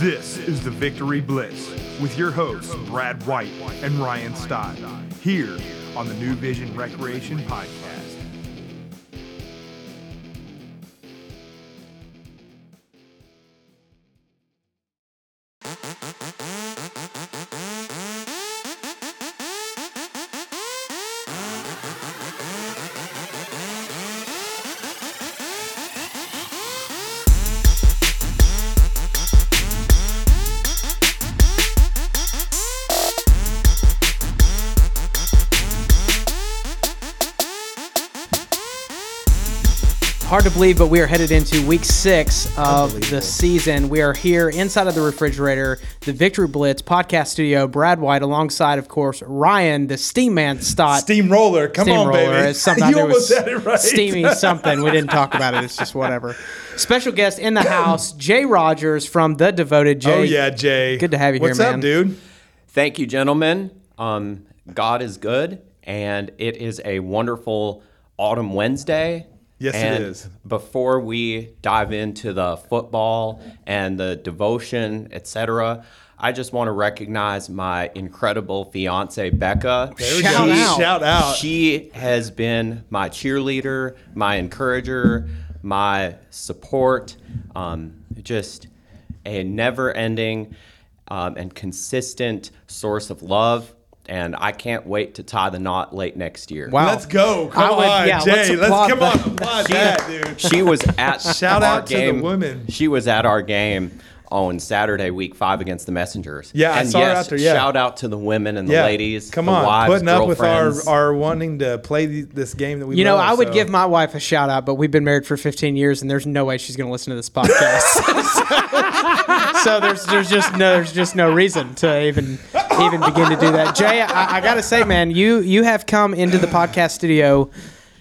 This is the Victory Blitz with your hosts, Brad White and Ryan Stott, here on the New Vision Recreation Podcast. Believe, but we are headed into week six of the season. We are here inside of the refrigerator, the Victory Blitz podcast studio. Brad White, alongside, of course, Ryan, the Steam Man Stott. Steamroller, come on, Steamroller. baby. It's something you there almost was had it right. steamy something. We didn't talk about it. It's just whatever. Special guest in the house, Jay Rogers from The Devoted. Jay, Oh yeah, Jay. Good to have you here, What's up, man. dude? Thank you, gentlemen. Um, God is good, and it is a wonderful autumn Wednesday. Yes, it and is. Before we dive into the football and the devotion, etc., I just want to recognize my incredible fiance, Becca. Shout out. Shout out. She has been my cheerleader, my encourager, my support, um, just a never ending um, and consistent source of love. And I can't wait to tie the knot late next year. Wow. Let's go. Come I would- on, yeah, Jay. let's Let's, applaud come that. on. Applaud that, dude. She was at Shout our out to the game. women. She was at our game on Saturday, week five against the Messengers. Yeah, I and saw her yes, out there, yeah. Shout out to the women and the Yeah, ladies. Come the on, wives, putting up with our, girlfriends. our wanting to play the, this game that we. You know, love, I would so. give my wife a shout out, but we've been married for 15 years, and there's no way she's going to listen to this podcast. so, so there's there's just no there's just no reason to even even begin to do that. Jay, I, I got to say, man, you you have come into the podcast studio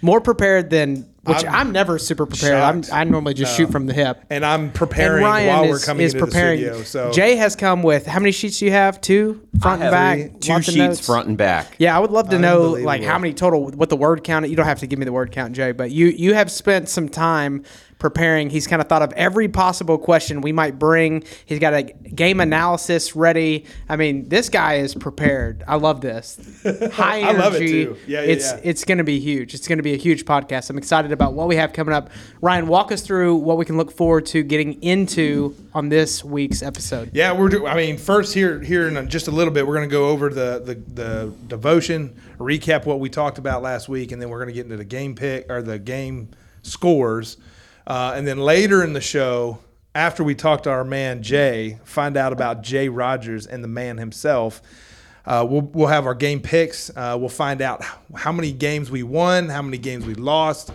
more prepared than which I'm, I'm never super prepared. I'm. I normally just shoot from the hip. and I'm preparing And Ryan while is, we're coming is into preparing. the studio. So Jay has come with how many sheets do you have? Two front and back. two sheets notes? front and back. Yeah, I would love to know like how many total what the word count. You don't have to give me the word count, Jay, but you you have spent some time preparing. He's kind of thought of every possible question we might bring. He's got a game analysis ready. I mean, this guy is prepared. I love this. High energy. I love it, too. Yeah, yeah, it's yeah. it's going to be huge. It's going to be a huge podcast. I'm excited about what we have coming up. Ryan, walk us through what we can look forward to getting into on this week's episode. yeah, we're. Do, I mean, first here here in just a little bit, we're going to go over the, the the devotion, recap what we talked about last week, and then we're going to get into the game pick or the game scores, uh, and then later in the show. After we talk to our man Jay, find out about Jay Rogers and the man himself. Uh, we'll, we'll have our game picks. Uh, we'll find out how many games we won, how many games we lost,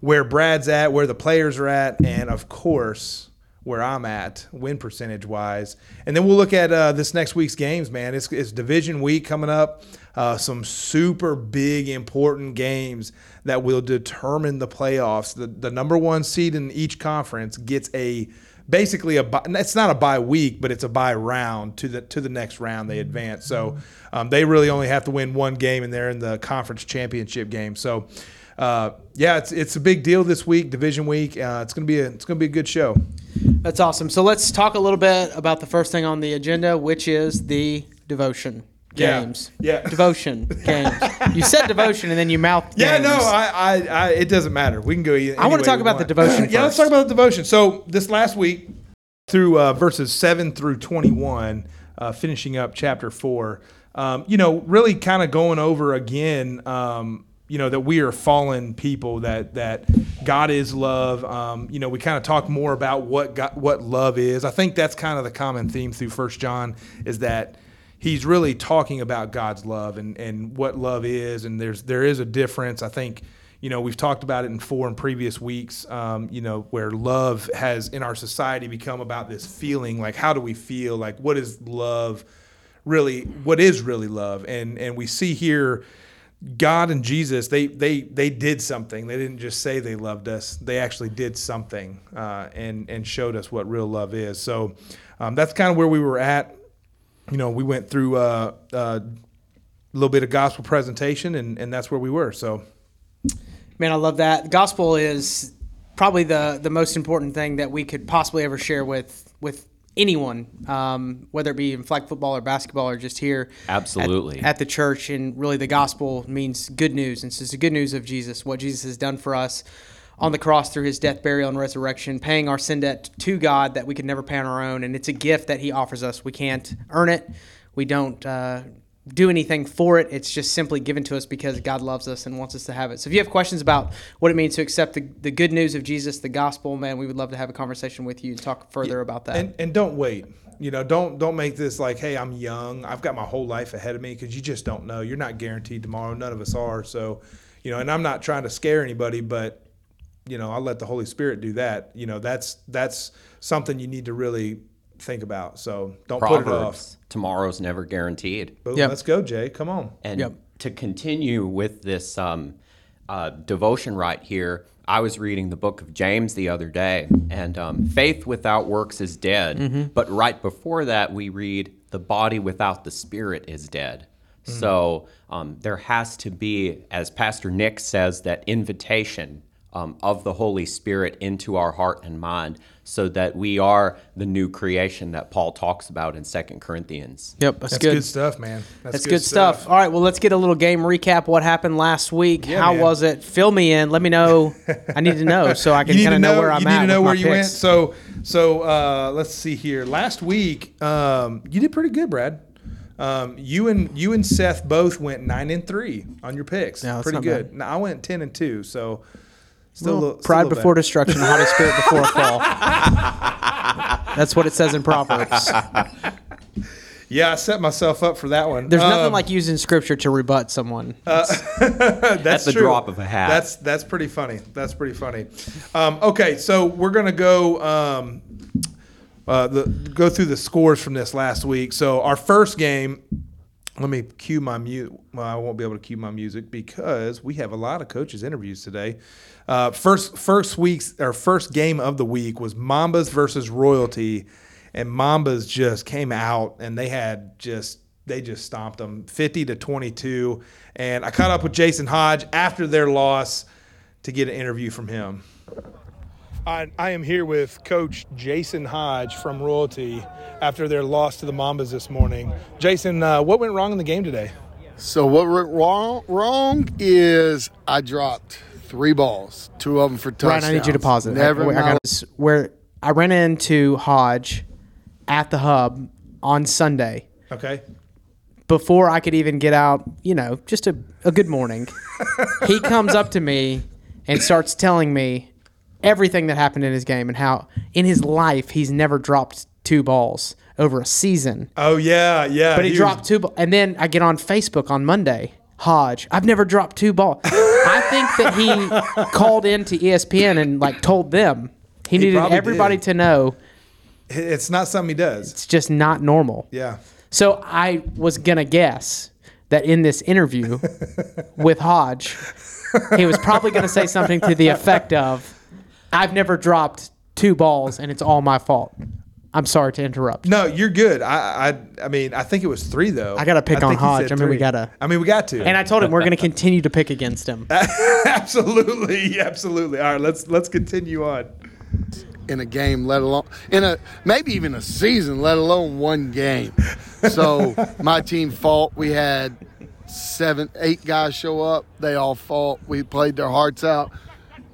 where Brad's at, where the players are at, and of course, where I'm at, win percentage wise. And then we'll look at uh, this next week's games, man. It's, it's division week coming up. Uh, some super big, important games that will determine the playoffs. The, the number one seed in each conference gets a basically a it's not a bye week, but it's a bye round to the to the next round they advance. So um, they really only have to win one game, and they're in the conference championship game. So uh, yeah, it's it's a big deal this week, division week. Uh, it's gonna be a it's gonna be a good show. That's awesome. So let's talk a little bit about the first thing on the agenda, which is the devotion games. Yeah. Devotion games. You said devotion and then you mouthed Yeah, games. no, I, I, I, it doesn't matter. We can go. Either, I wanna talk we about the want. devotion yeah, let's talk about the devotion. So this last week, through uh, verses seven through twenty-one, uh, finishing up chapter four. Um, you know, really kind of going over again. Um, you know that we are fallen people. That that God is love. Um, you know, we kind of talk more about what God, what love is. I think that's kind of the common theme through First John is that he's really talking about God's love and, and what love is. And there's there is a difference. I think you know we've talked about it in four and previous weeks. Um, you know where love has in our society become about this feeling like how do we feel like what is love really what is really love and and we see here God and Jesus, they they they did something. They didn't just say they loved us; they actually did something uh, and and showed us what real love is. So um, that's kind of where we were at. You know, we went through uh, uh, a little bit of gospel presentation, and and that's where we were. So Man, I love that. Gospel is probably the the most important thing that we could possibly ever share with with anyone, um, whether it be in flag football or basketball or just here. at- Absolutely. At, the church. And really, the gospel means good news. And so it's the good news of Jesus, what Jesus has done for us on the cross through his death, burial, and resurrection, paying our sin debt to God that we could never pay on our own. And it's a gift that he offers us. We can't earn it. We don't uh, do anything for it. It's just simply given to us because God loves us and wants us to have it. So if you have questions about what it means to accept the, the good news of Jesus, the gospel, man, we would love to have a conversation with you and talk further about that. and and don't wait. You know, don't don't make this like, hey, I'm young. I've got my whole life ahead of me because you just don't know. You're not guaranteed tomorrow. None of us are. So, you know, and I'm not trying to scare anybody, but you know, I'll let the Holy Spirit do that. You know, that's that's something you need to really think about. So don't put it off. Tomorrow's never guaranteed. Boom, Yep. Let's go, Jay. Come on. And Yep. to continue with this um, uh, devotion right here, I was reading the book of James the other day, and um, faith without works is dead. But right before that, we read, the body without the spirit is dead. So um, there has to be, as Pastor Nick says, that invitation um, of the Holy Spirit into our heart and mind so that we are the new creation that Paul talks about in Second Corinthians. Yep, that's, That's good. good. stuff, man. That's, That's good, stuff. All right, well, let's get a little game recap. What happened last week? Yeah, How man. was it? Fill me in. Let me know. I need to know so I can kind of know, know, where I'm you at. need to know where my you went. So, so uh, let's see here. Last week, um, you did pretty good, Brad. Um, you and you and Seth both went nine and three on your picks. Yeah, that's pretty not good. bad. Now, I went ten and two, so still a Well, little, still a pride before better. destruction, haughty spirit before a fall. That's what it says in Proverbs. Yeah, I set myself up for that one. There's nothing Um, like using scripture to rebut someone. that's At the true. drop of a hat. That's that's pretty funny. That's pretty funny. Um, okay, so we're gonna go um, uh, the, go through the scores from this last week. So our first game. Let me cue my mute. Well, I won't be able to cue my music because we have a lot of coaches interviews today. Uh, first first week's or first game of the week was Mambas versus Royalty, and Mambas just came out and they had just they just stomped them 50 to 22. And I caught up with Jason Hodge after their loss to get an interview from him. I, I am here with Coach Jason Hodge from Royalty after their loss to the Mambas this morning. Jason, uh, what went wrong in the game today? So what went wrong? Wrong is I dropped three balls, two of them for touchdowns. Ryan, I need you to pause it. Never. I, I got this. Where I ran into Hodge at the hub on Sunday Okay. before I could even get out, you know, just a, a good morning. he comes up to me and starts telling me everything that happened in his game and how in his life he's never dropped two balls over a season. Oh, yeah, yeah. But he, was- dropped two, ba- and then I get on Facebook on Monday. Hodge, I've never dropped two balls. I think that he called into ESPN and like told them he, needed everybody did. to know It's not something he does. it's just not normal. Yeah. So I was gonna guess that in this interview with Hodge, he was probably gonna say something to the effect of, "I've never dropped two balls, and it's all my fault." I'm sorry to interrupt. No, you're good. I, I, I mean, I think it was three though. I gotta pick on Hodge. I mean, we gotta- I mean, we got to. And I told him we're gonna continue to pick against him. absolutely, absolutely. All right, let's let's continue on. in a game, let alone in a maybe even a season, let alone one game. So my team fought. We had seven, eight guys show up. They all fought. We played their hearts out,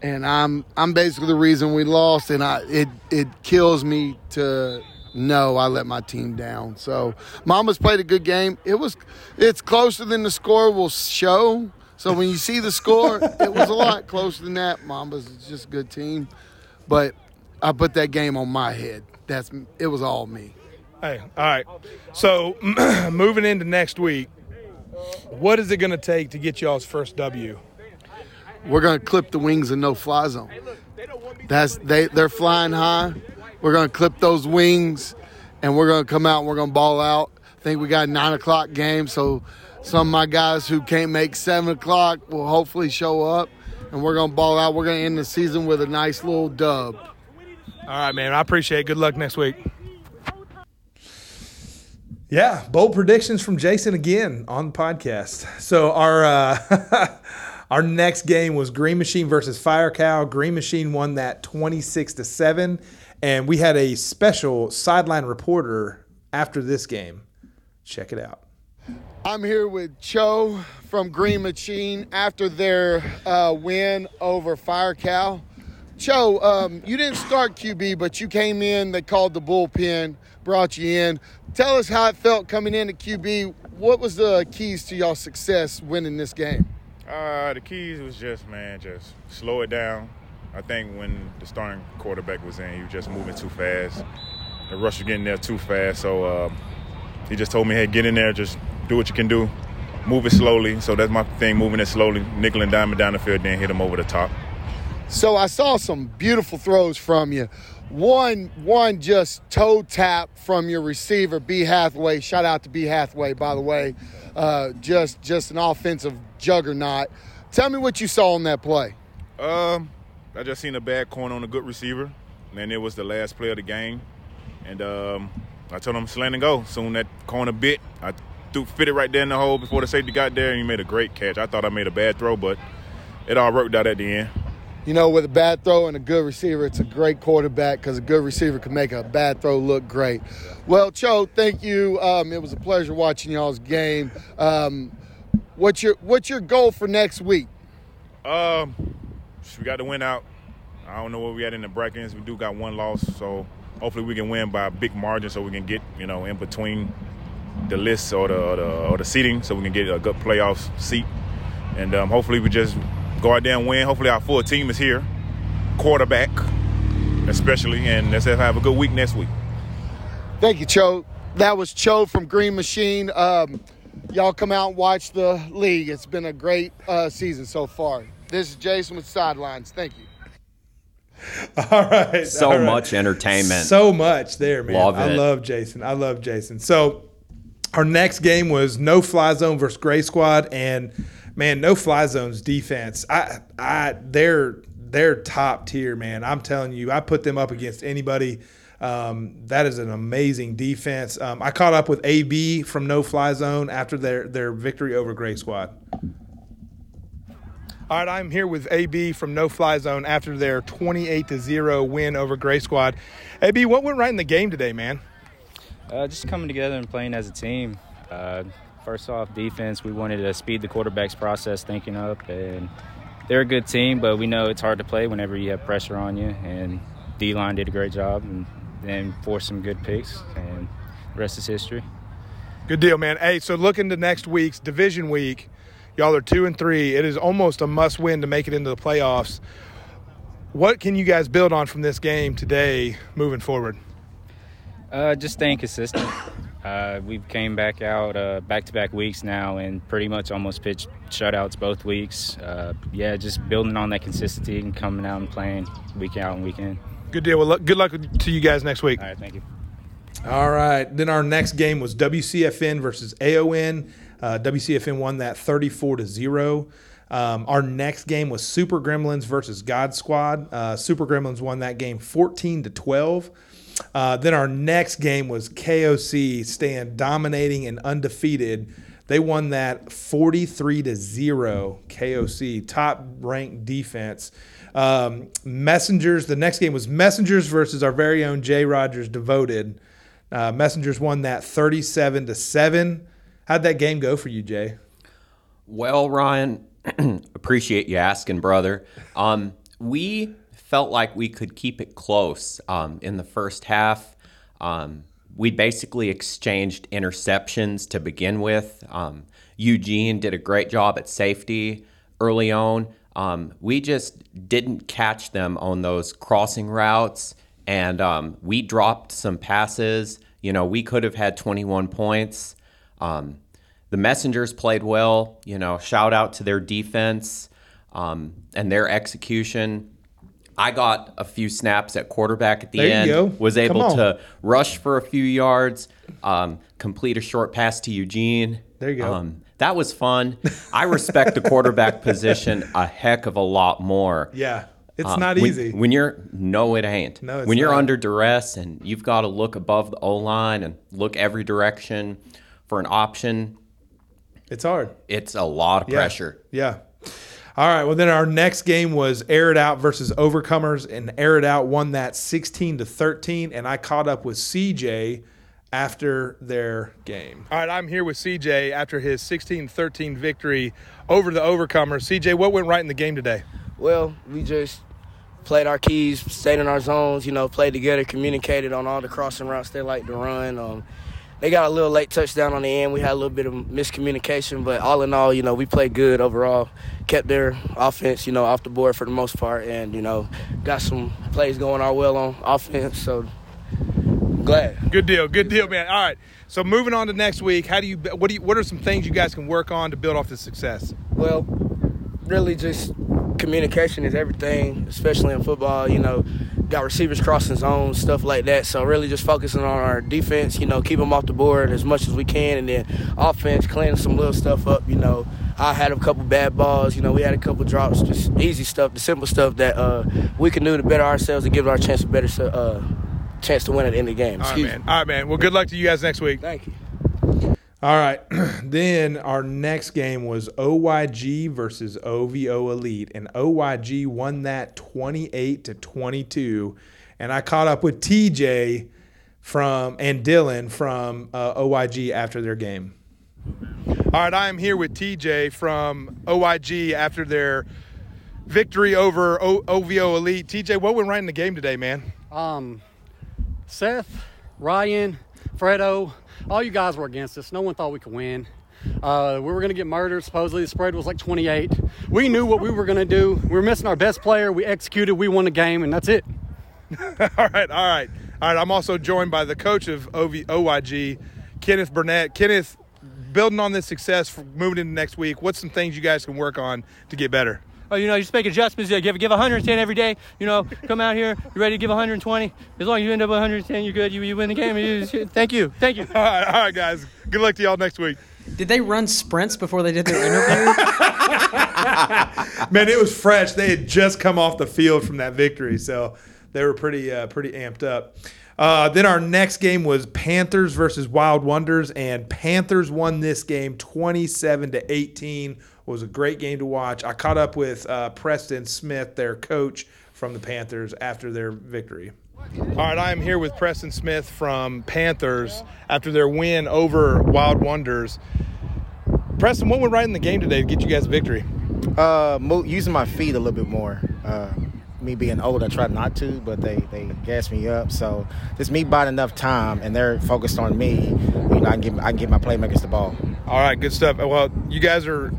and I'm I'm basically the reason we lost. And I it it kills me to know I let my team down. So Mambas played a good game. It was it's closer than the score will show. So when you see the score, it was a lot closer than that. Mambas just a good team, but I put that game on my head. That's it was all me. Hey, all right. So moving into next week, what is it going to take to get y'all's first W? We're gonna clip the wings of no fly zone. That's they they're flying high. We're gonna clip those wings, and we're gonna come out and we're gonna ball out. I think we got a nine o'clock game, so some of my guys who can't make seven o'clock will hopefully show up, and we're gonna ball out. We're gonna end the season with a nice little dub. All right, man. I appreciate it. Good luck next week. Yeah, bold predictions from Jason again on the podcast. So our uh, our next game was Green Machine versus Fire Cow. Green Machine won that twenty six to seven, and we had a special sideline reporter after this game. Check it out. I'm here with Cho from Green Machine after their uh, win over Fire Cow. Cho, um, you didn't start QB, but you came in. They called the bullpen, brought you in. Tell us how it felt coming into QB. What was the keys to your success winning this game? Uh, the keys was just man, just slow it down. I think when the starting quarterback was in, he was just moving too fast. The rush was getting there too fast, so uh, he just told me, "Hey, get in there, just do what you can do, move it slowly." So that's my thing, moving it slowly, nickel and diamond down the field, then hit him over the top. So I saw some beautiful throws from you. One, one just toe tap from your receiver, B Hathaway. Shout out to B Hathaway, by the way. Uh, just, just an offensive juggernaut. Tell me what you saw on that play. Um, I just seen a bad corner on a good receiver, and it was the last play of the game. And um, I told him slant and go. Soon that corner bit, I threw fit it right there in the hole before the safety got there, and he made a great catch. I thought I made a bad throw, but it all worked out at the end. You know, with a bad throw and a good receiver, it's a great quarterback because a good receiver can make a bad throw look great. Well, Cho, thank you. Um, it was a pleasure watching y'all's game. Um, what's your What's your goal for next week? Um, we got to win out. I don't know where we at in the brackets. We do got one loss, so hopefully we can win by a big margin, so we can get you know in between the lists or the or the, or the seating, so we can get a good playoff seat. And um, hopefully we just go out there and win. Hopefully our full team is here, quarterback especially, and let's have a good week next week. Thank you, Cho. That was Cho from Green Machine. Um, y'all come out and watch the league. It's been a great uh, season so far. This is Jason with Sidelines. Thank you. All right. So all right. much entertainment. So much there, man. Love I love Jason. I love Jason. So our next game was no fly zone versus gray squad, and man, no fly zone's defense. I, I, they're they're top tier, man. I'm telling you, I put them up against anybody. Um, that is an amazing defense. Um, I caught up with AB from No Fly Zone after their their victory over Gray Squad. All right, I'm here with AB from No Fly Zone after their 28 to zero win over Gray Squad. AB, what went right in the game today, man? Uh, just coming together and playing as a team. Uh, first off, defense, we wanted to speed the quarterback's process thinking up, and they're a good team, but we know it's hard to play whenever you have pressure on you. And D line did a great job, and then forced some good picks, and the rest is history. Good deal, man. Hey, so looking to next week's division week, y'all are two and three. It is almost a must win to make it into the playoffs. What can you guys build on from this game today moving forward? Uh, just staying consistent. Uh, we came back out uh, back-to-back weeks now, and pretty much almost pitched shutouts both weeks. Uh, yeah, just building on that consistency and coming out and playing week out and week in. Good deal. Well, good luck to you guys next week. All right, thank you. All right. Then our next game was WCFN versus AON. Uh, WCFN won that 34 to 0. Um, our next game was Super Gremlins versus God Squad. Uh, Super Gremlins won that game 14 to 12. Uh, then our next game was KOC staying dominating and undefeated. They won that 43 to 0 KOC, top ranked defense. Um, Messengers, the next game was Messengers versus our very own Jay Rogers Devoted. Uh, Messengers won that 37 to 7. How'd that game go for you, Jay? Well, Ryan, appreciate you asking, brother. Um, we felt like we could keep it close um, in the first half. Um, we basically exchanged interceptions to begin with. Um, Eugene did a great job at safety early on. Um, we just didn't catch them on those crossing routes, and um, we dropped some passes. You know, we could have had 21 points. Um, the messengers played well. You know, shout out to their defense um, and their execution. I got a few snaps at quarterback at the There you end. go. Was able to rush for a few yards, um, complete a short pass to Eugene. There you go. That was fun. I respect the quarterback position a heck of a lot more. Yeah, it's Um, not when- easy. When you're no, it ain't. No, it's when you're not. under duress and you've got to look above the O line and look every direction for an option, it's hard. it's a lot of Yeah. pressure. Yeah. All right. Well, then our next game was Air It Out versus Overcomers, and Air It Out won that 16 to 13. And I caught up with CJ after their game. All right. I'm here with CJ after his 16 13 victory over the Overcomers. CJ, what went right in the game today? Well, we just played our keys, stayed in our zones, you know, played together, communicated on all the crossing routes they like to run. Um, they got a little late touchdown on the end. We had a little bit of miscommunication, but all in all, you know, we played good overall. Kept their offense, you know, off the board for the most part, and you know, got some plays going our well on offense. So I'm glad. Good deal. Good deal, man. All right. So moving on to next week, how do you what do you what are some things you guys can work on to build off this success? Well, really just communication is everything, especially in football. You know, got receivers crossing zones, stuff like that. So really just focusing on our defense, you know, keep them off the board as much as we can, and then offense, cleaning some little stuff up. You know, I had a couple bad balls. You know, we had a couple drops, just easy stuff, the simple stuff that uh, we can do to better ourselves and give our chance a better uh, chance to win at the end of the game. All right, Excuse man. me. All right, man. Well, good luck to you guys next week. Thank you. All right. then our next game was OYG versus OVO Elite, and OYG won that 28 to 22. And I caught up with TJ from and Dylan from uh, OYG after their game. All right, I am here with TJ from OYG after their victory over o- OVO Elite. TJ, what went right in the game today, man? Um, Seth, Ryan, Fredo, all you guys were against us. No one thought we could win. Uh, we were going to get murdered. Supposedly the spread was like 28. We knew what we were going to do. We were missing our best player. We executed. We won the game, and that's it. all right, all right, all right. I'm also joined by the coach of OV, OYG, Kenneth Burnett. Kenneth, building on this success moving into next week, what's some things you guys can work on to get better? Oh, you know, you just make adjustments. You give give 110 every day. You know, come out here, you're ready to give 120. As long as you end up with 110, you're good. You, you win the game. You- thank you, thank you. All right, all right, guys. Good luck to y'all next week. Did they run sprints before they did their interview? Man, it was fresh. They had just come off the field from that victory, so they were pretty uh, pretty amped up. Uh, then our next game was Panthers versus Wild Wonders, and Panthers won this game 27 to 18. It was a great game to watch. I caught up with uh, Preston Smith, their coach from the Panthers, after their victory. All right, I am here with Preston Smith from Panthers after their win over Wild Wonders. Preston, what went right in the game today to get you guys a victory? Uh, mo- using my feet a little bit more. Uh, me being old, I tried not to, but they they gassed me up. So just me buying enough time, and they're focused on me. You know, I can get I can get my playmakers the ball. All right, good stuff. Well, you guys are.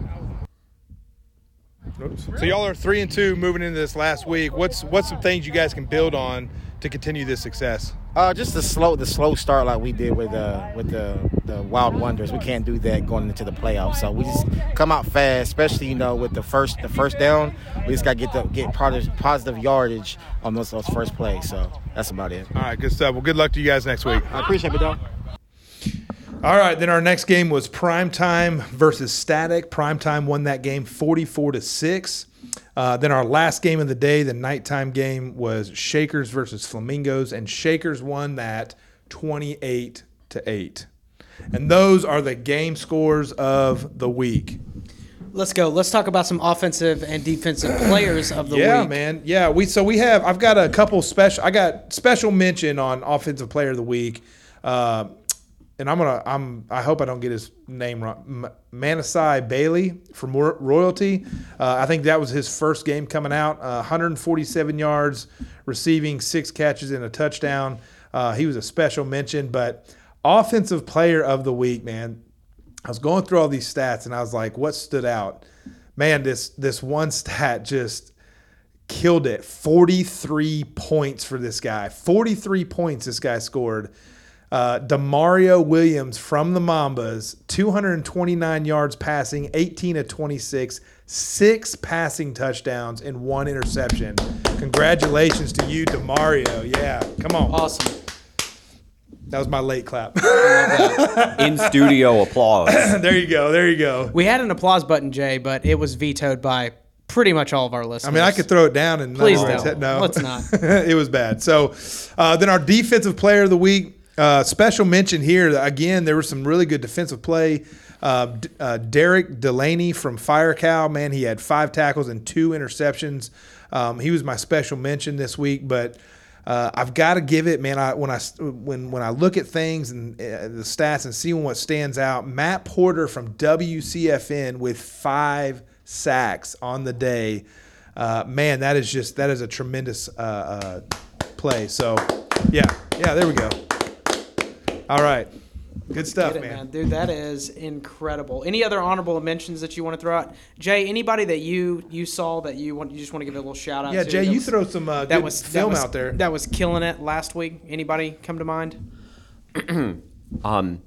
Oops. So y'all are three and two moving into this last week. What's what's some things you guys can build on to continue this success? Uh, just the slow the slow start like we did with uh with the the Wild Wonders. We can't do that going into the playoffs. So we just come out fast, especially you know with the first the first down. We just got to get the get positive positive yardage on those those first plays. So that's about it. All right, good stuff. Well, good luck to you guys next week. I appreciate it, dog. All right, then our next game was Primetime versus Static. Primetime won that game 44 to 6. Uh, then our last game of the day, the nighttime game, was Shakers versus Flamingos, and Shakers won that 28 to 8. And those are the game scores of the week. Let's go. Let's talk about some offensive and defensive players of the yeah, week. Yeah, man. Yeah, we so we have. I've got a couple special. I got special mention on offensive player of the week, uh, and I'm gonna. I'm. I hope I don't get his name wrong. Manasai Bailey from Ro- Royalty. Uh, I think that was his first game coming out. Uh, 147 yards, receiving six catches and a touchdown. Uh, he was a special mention, but offensive player of the week, man. I was going through all these stats and I was like, what stood out? Man, this this one stat just killed it. 43 points for this guy. 43 points this guy scored. Uh, Demario Williams from the Mambas, 229 yards passing, 18 of 26, six passing touchdowns, and one interception. Congratulations to you, Demario. Yeah, come on. Awesome. That was my late clap. In studio applause. there you go. There you go. We had an applause button, Jay, but it was vetoed by pretty much all of our listeners. I mean, I could throw it down and Please no. don't. No, Let's not. it was bad. So, uh, then our defensive player of the week, Uh, special mention here again. There was some really good defensive play. Uh, D- uh, Derek Delaney from Fire Cow, man, he had five tackles and two interceptions. Um, he was my special mention this week, but uh, I've got to give it, man. I, when I when when I look at things and uh, the stats and see what stands out, Matt Porter from WCFN with five sacks on the day. Uh, man, that is just that is a tremendous uh, uh, play. So, yeah, yeah, there we go. All right, good stuff, it, man. man. Dude, that is incredible. Any other honorable mentions that you want to throw out? Jay, anybody that you you saw that you want you just want to give a little shout out Yeah, to? Jay, that you was- throw some uh, that good was that film was- out there. That was killing it last week. Anybody come to mind? Um,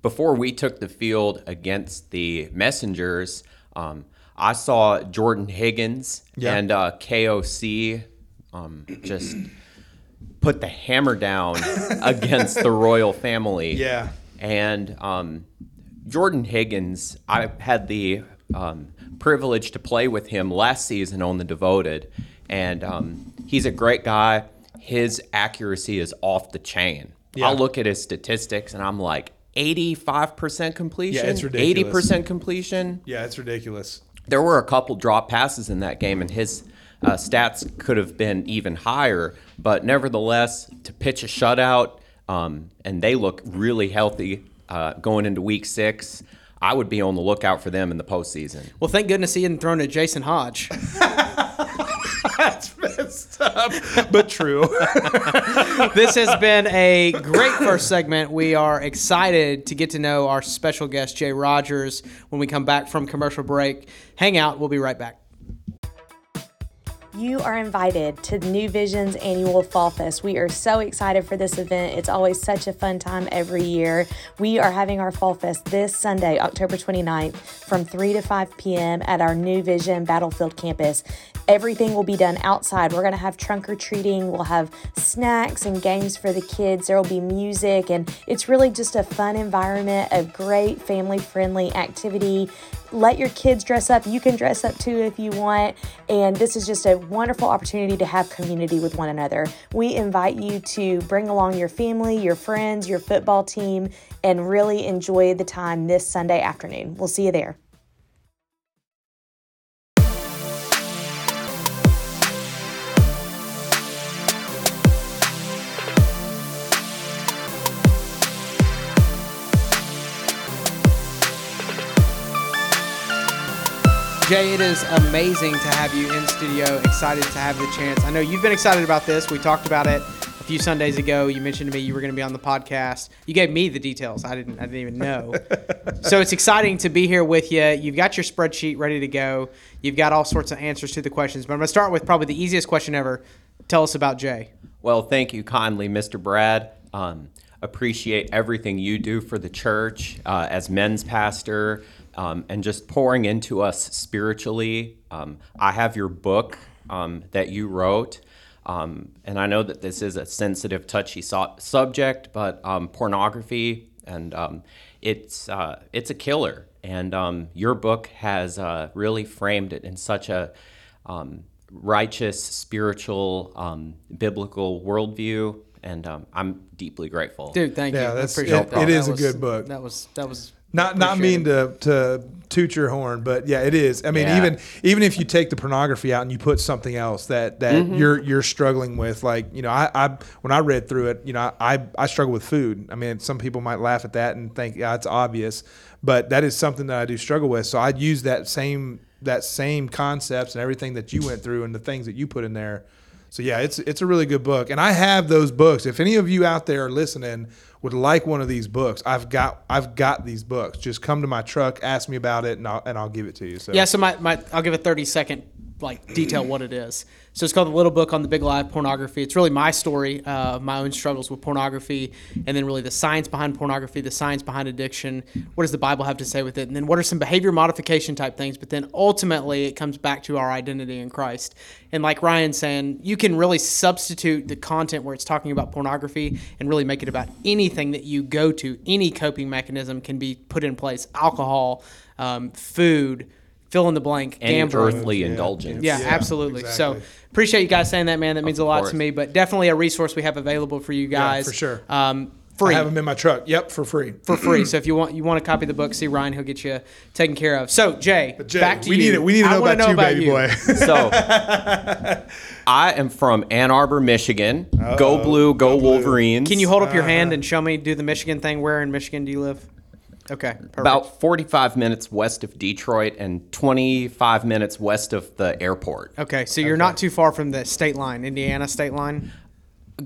before we took the field against the Messengers, um, I saw Jordan Higgins Yeah. and uh, KOC um, just put the hammer down against the royal family. Yeah. And um, Jordan Higgins, I had the um, privilege to play with him last season on the Devoted, and um, he's a great guy. His accuracy is off the chain. Yeah. I'll look at his statistics and I'm like 85% completion, Yeah, it's ridiculous. 80% completion. Yeah, it's ridiculous. There were a couple drop passes in that game, and his uh, stats could have been even higher. But nevertheless, to pitch a shutout, um, and they look really healthy uh, going into week six. I would be on the lookout for them in the postseason. Well, thank goodness he hadn't thrown to Jason Hodge. That's messed up, but true. this has been a great first segment. We are excited to get to know our special guest, Jay Rogers, when we come back from commercial break. Hang out. We'll be right back. You are invited to New Vision's annual Fall Fest. We are so excited for this event. It's always such a fun time every year. We are having our Fall Fest this Sunday, October 29th, from 3 to 5 p.m. at our New Vision Battlefield campus. Everything will be done outside. We're going to have trunk or treating, we'll have snacks and games for the kids. There will be music, and it's really just a fun environment, a great family friendly activity let your kids dress up. You can dress up too if you want. And this is just a wonderful opportunity to have community with one another. We invite you to bring along your family, your friends, your football team, and really enjoy the time this Sunday afternoon. We'll see you there. Jay, it is amazing to have you in studio. Excited to have the chance. I know you've been excited about this. We talked about it a few Sundays ago. You mentioned to me you were going to be on the podcast. You gave me the details. I didn't. I didn't even know. so it's exciting to be here with you. You've got your spreadsheet ready to go. You've got all sorts of answers to the questions. But I'm going to start with probably the easiest question ever. Tell us about Jay. Well, thank you kindly, Mr. Brad. Um, appreciate everything you do for the church uh, as men's pastor um, and just pouring into us spiritually. Um, I have your book um, that you wrote. Um, and I know that this is a sensitive, touchy so- subject, but um, pornography and um, it's uh, it's a killer. And um, your book has uh, really framed it in such a um, righteous, spiritual, um, biblical worldview, and um, I'm deeply grateful. Dude, thank Yeah, you. that's- I appreciate it- that. it is That a good book. That was that was Not not mean to to toot your horn, but yeah, it is. I mean, Yeah. even even if you take the pornography out and you put something else that that Mm-hmm. you're you're struggling with, like you know, I, I when I read through it, you know, I I struggle with food. I mean, some people might laugh at that and think, yeah, it's obvious, but that is something that I do struggle with. So I'd use that same that same concepts and everything that you went through and the things that you put in there. So yeah, it's it's a really good book, and I have those books. If any of you out there are listening would like one of these books, I've got I've got these books. Just come to my truck, ask me about it, and I'll and I'll give it to you. So Yeah, so my, my I'll give a 30 second like detail what it is. So it's called the Little Book on the Big Lie of Pornography. It's really my story uh, of my own struggles with pornography, and then really the science behind pornography, the science behind addiction. What does the Bible have to say with it? And then what are some behavior modification type things? But then ultimately, it comes back to our identity in Christ. And like Ryan's saying, you can really substitute the content where it's talking about pornography and really make it about anything that you go to. Any coping mechanism can be put in place. Alcohol, um, food fill in the blank, Any gambling. earthly indulgence. Yeah, Yeah, absolutely. exactly. So appreciate you guys saying that, man. That means a lot course. to me. But definitely a resource we have available for you guys for sure. Um, free. I have them in my truck. Yep, for free. for free. so if you want you want to copy the book, see Ryan, he'll get you taken care of. So Jay, Jay, back to you. we you. need it. We need to I know wanna about you, baby boy. So, I am from Ann Arbor, Michigan. go blue, go, Wolverines. Can you hold up Uh-huh. your hand and show me do the Michigan thing? Where in Michigan do you live? Okay, perfect. About 45 minutes west of Detroit and 25 minutes west of the airport. Okay, so you're not too far from the state line, Indiana state line.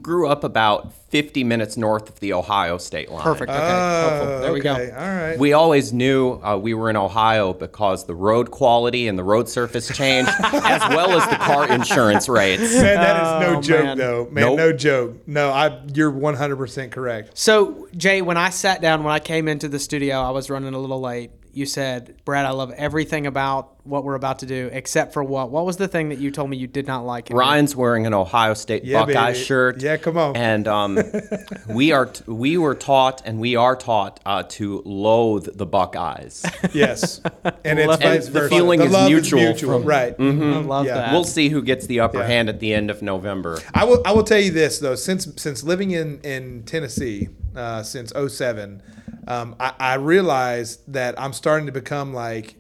Grew up about 50 minutes north of the Ohio state line. Perfect. Okay, Oh, helpful. There we go. All right. We always knew uh, we were in Ohio because the road quality and the road surface changed, as well as the car insurance rates. Man, that is no Oh, joke, man. though. Man, Nope. no joke. No, I. You're 100 percent correct. So Jay, when I sat down, when I came into the studio, I was running a little late. You said, "Brad, I love everything about what we're about to do, except for what? What was the thing that you told me you did not like?" Ryan's wearing an Ohio State Yeah, Buckeye baby. shirt. Yeah, come on. And um, we are t- we were taught and we are taught uh, to loathe the Buckeyes. Yes, and it's And vice the versa. feeling is love mutual from- right? I love Yeah. that. we'll see who gets the upper Yeah. hand at the end of November. I will. I will tell you this though. Since since living in in Tennessee uh, since 07, um, I, I realized that I'm starting to become like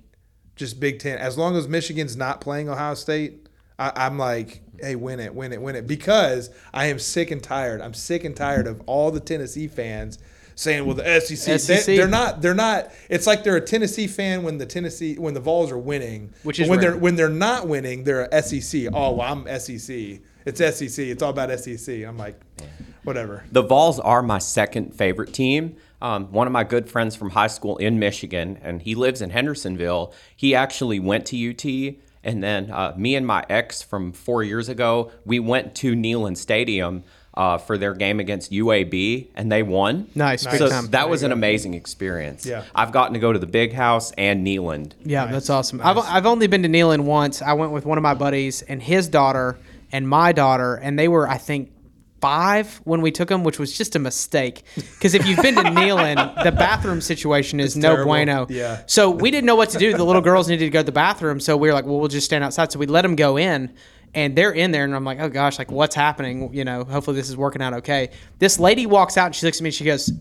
just Big Ten. As long as Michigan's not playing Ohio State, I, I'm like, hey, win it, win it, win it, because I am sick and tired. I'm sick and tired of all the Tennessee fans. Saying, well, the SEC, SEC. They, are not. They're not. It's like they're a Tennessee fan when the Tennessee when the Vols are winning, Which is when rare. they're when they're not winning, they're a SEC. Oh, well, I'm SEC. It's SEC. It's all about SEC. I'm like, whatever. The Vols are my second favorite team. Um, one of my good friends from high school in Michigan, and he lives in Hendersonville. He actually went to UT, and then uh, me and my ex from four years ago, we went to Neyland Stadium uh, for their game against UAB, and they won. Nice, big so time. that was an amazing experience. Yeah. I've gotten to go to the Big House and Neyland. Yeah, that's awesome. I've, I've only been to Neyland once. I went with one of my buddies and his daughter and my daughter, and they were, I think, five when we took them, which was just a mistake. Because if you've been to Neyland, the bathroom situation is no terrible. bueno. Yeah. So we didn't know what to do. The little girls needed to go to the bathroom, so we were like, well, we'll just stand outside. So we let them go in. And they're in there, and I'm like, oh gosh, like what's happening? You know, hopefully this is working out okay. This lady walks out, and she looks at me, and she goes,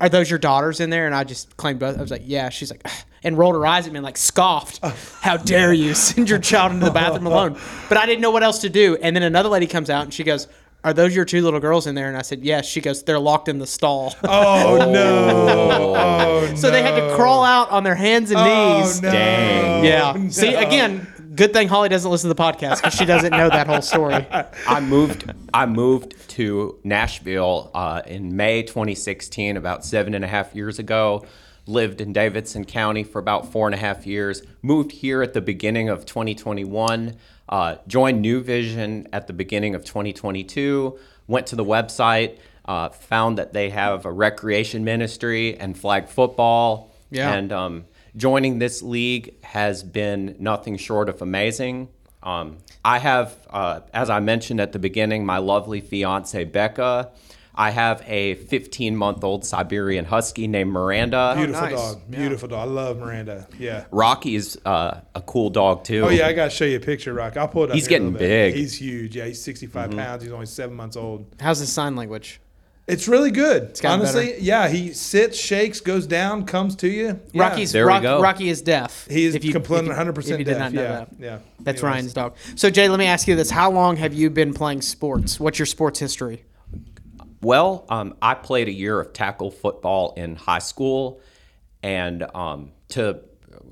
"Are those your daughters in there?" And I just claimed both. I was like, "Yeah." She's like, and rolled her eyes at me and like scoffed. How dare you send your child into the bathroom alone? But I didn't know what else to do. And then another lady comes out, and she goes. Are those your two little girls in there? And I said, yes. She goes, they're locked in the stall. Oh no! Oh so they had to crawl out on their hands and Oh, knees. no. Dang. Yeah. No. See, again, good thing Holly doesn't listen to the podcast because she doesn't know that whole story. I moved. I moved to Nashville uh, in May 2016, about seven and a half years ago. Lived in Davidson County for about four and a half years. Moved here at the beginning of 2021. Uh, joined New Vision at the beginning of 2022. Went to the website. Uh, found that they have a recreation ministry and flag football. Yeah. And um, joining this league has been nothing short of amazing. Um, I have, uh, as I mentioned at the beginning, my lovely fiance Becca. I have a 15 month old Siberian Husky named Miranda. Beautiful nice. dog. Beautiful dog. I love Miranda. Yeah. Rocky is uh, a cool dog too. Oh yeah, I gotta show you a picture, Rock. I'll pull it up. He's here in a getting bit. big. He's huge. Yeah, he's 65 pounds. He's only seven months old. How's his sign language? It's really good. gotten Honestly, better. yeah. He sits, shakes, goes down, comes to you. Yeah. Rocky's There we Rock, go. Rocky is deaf. He is If you- completely if you- 100 percent If you did deaf. not know yeah, that. yeah. That's Anyways. Ryan's dog. So Jay, let me ask you this: How long have you been playing sports? What's your sports history? Well, um, I played a year of tackle football in high school, and um, to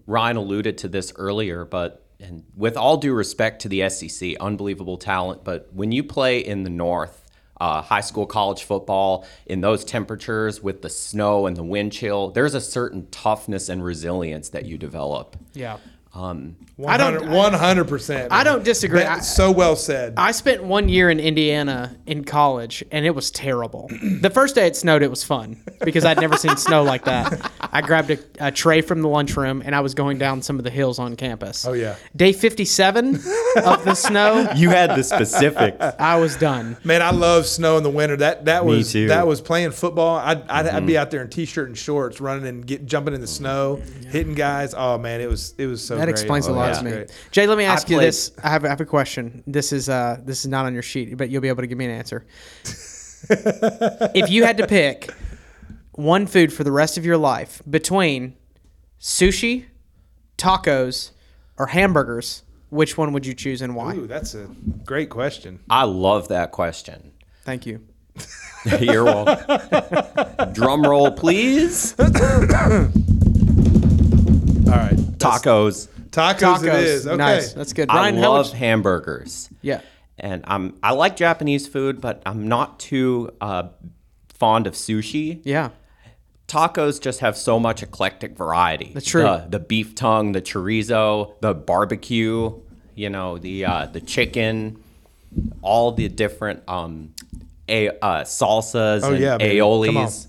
Ryan alluded to this earlier, but and with all due respect to the SEC, unbelievable talent, but when you play in the North, uh, high school, college football, in those temperatures with the snow and the wind chill, there's a certain toughness and resilience that you develop. Yeah. Um, I don't- 100 percent. I don't disagree. I- So well said. I spent one year in Indiana in college, and it was terrible. The first day it snowed, it was fun because I'd never seen snow like that. I grabbed a, a tray from the lunchroom, and I was going down some of the hills on campus. Oh, yeah. Day 57 of the snow, you had the specifics. I was done. Man, I love snow in the winter. That that Me was too. that was playing football. I'd, I'd, I'd be out there in t-shirt and shorts, running and get jumping in the snow, hitting guys. Oh man, it was it was so. That great. explains a Oh, lot yeah. to me. Great. Jay, let me ask you played- this. I have, I have a question. This is uh this is not on your sheet, but you'll be able to give me an answer. if you had to pick one food for the rest of your life between sushi, tacos, or hamburgers, which one would you choose and why? Ooh, that's a great question. I love that question. Thank you. You're welcome. Drum roll, please. All right. Tacos. Tacos, it is. Okay. Nice. That's good. Ryan, I how love much- hamburgers. Yeah. And I'm I like Japanese food, but I'm not too uh, fond of sushi. Yeah. Tacos just have so much eclectic variety. That's true. The, the beef tongue, the chorizo, the barbecue, you know, the uh, the chicken, all the different um, a, uh, salsas Oh, and yeah, baby. Come on. aiolis.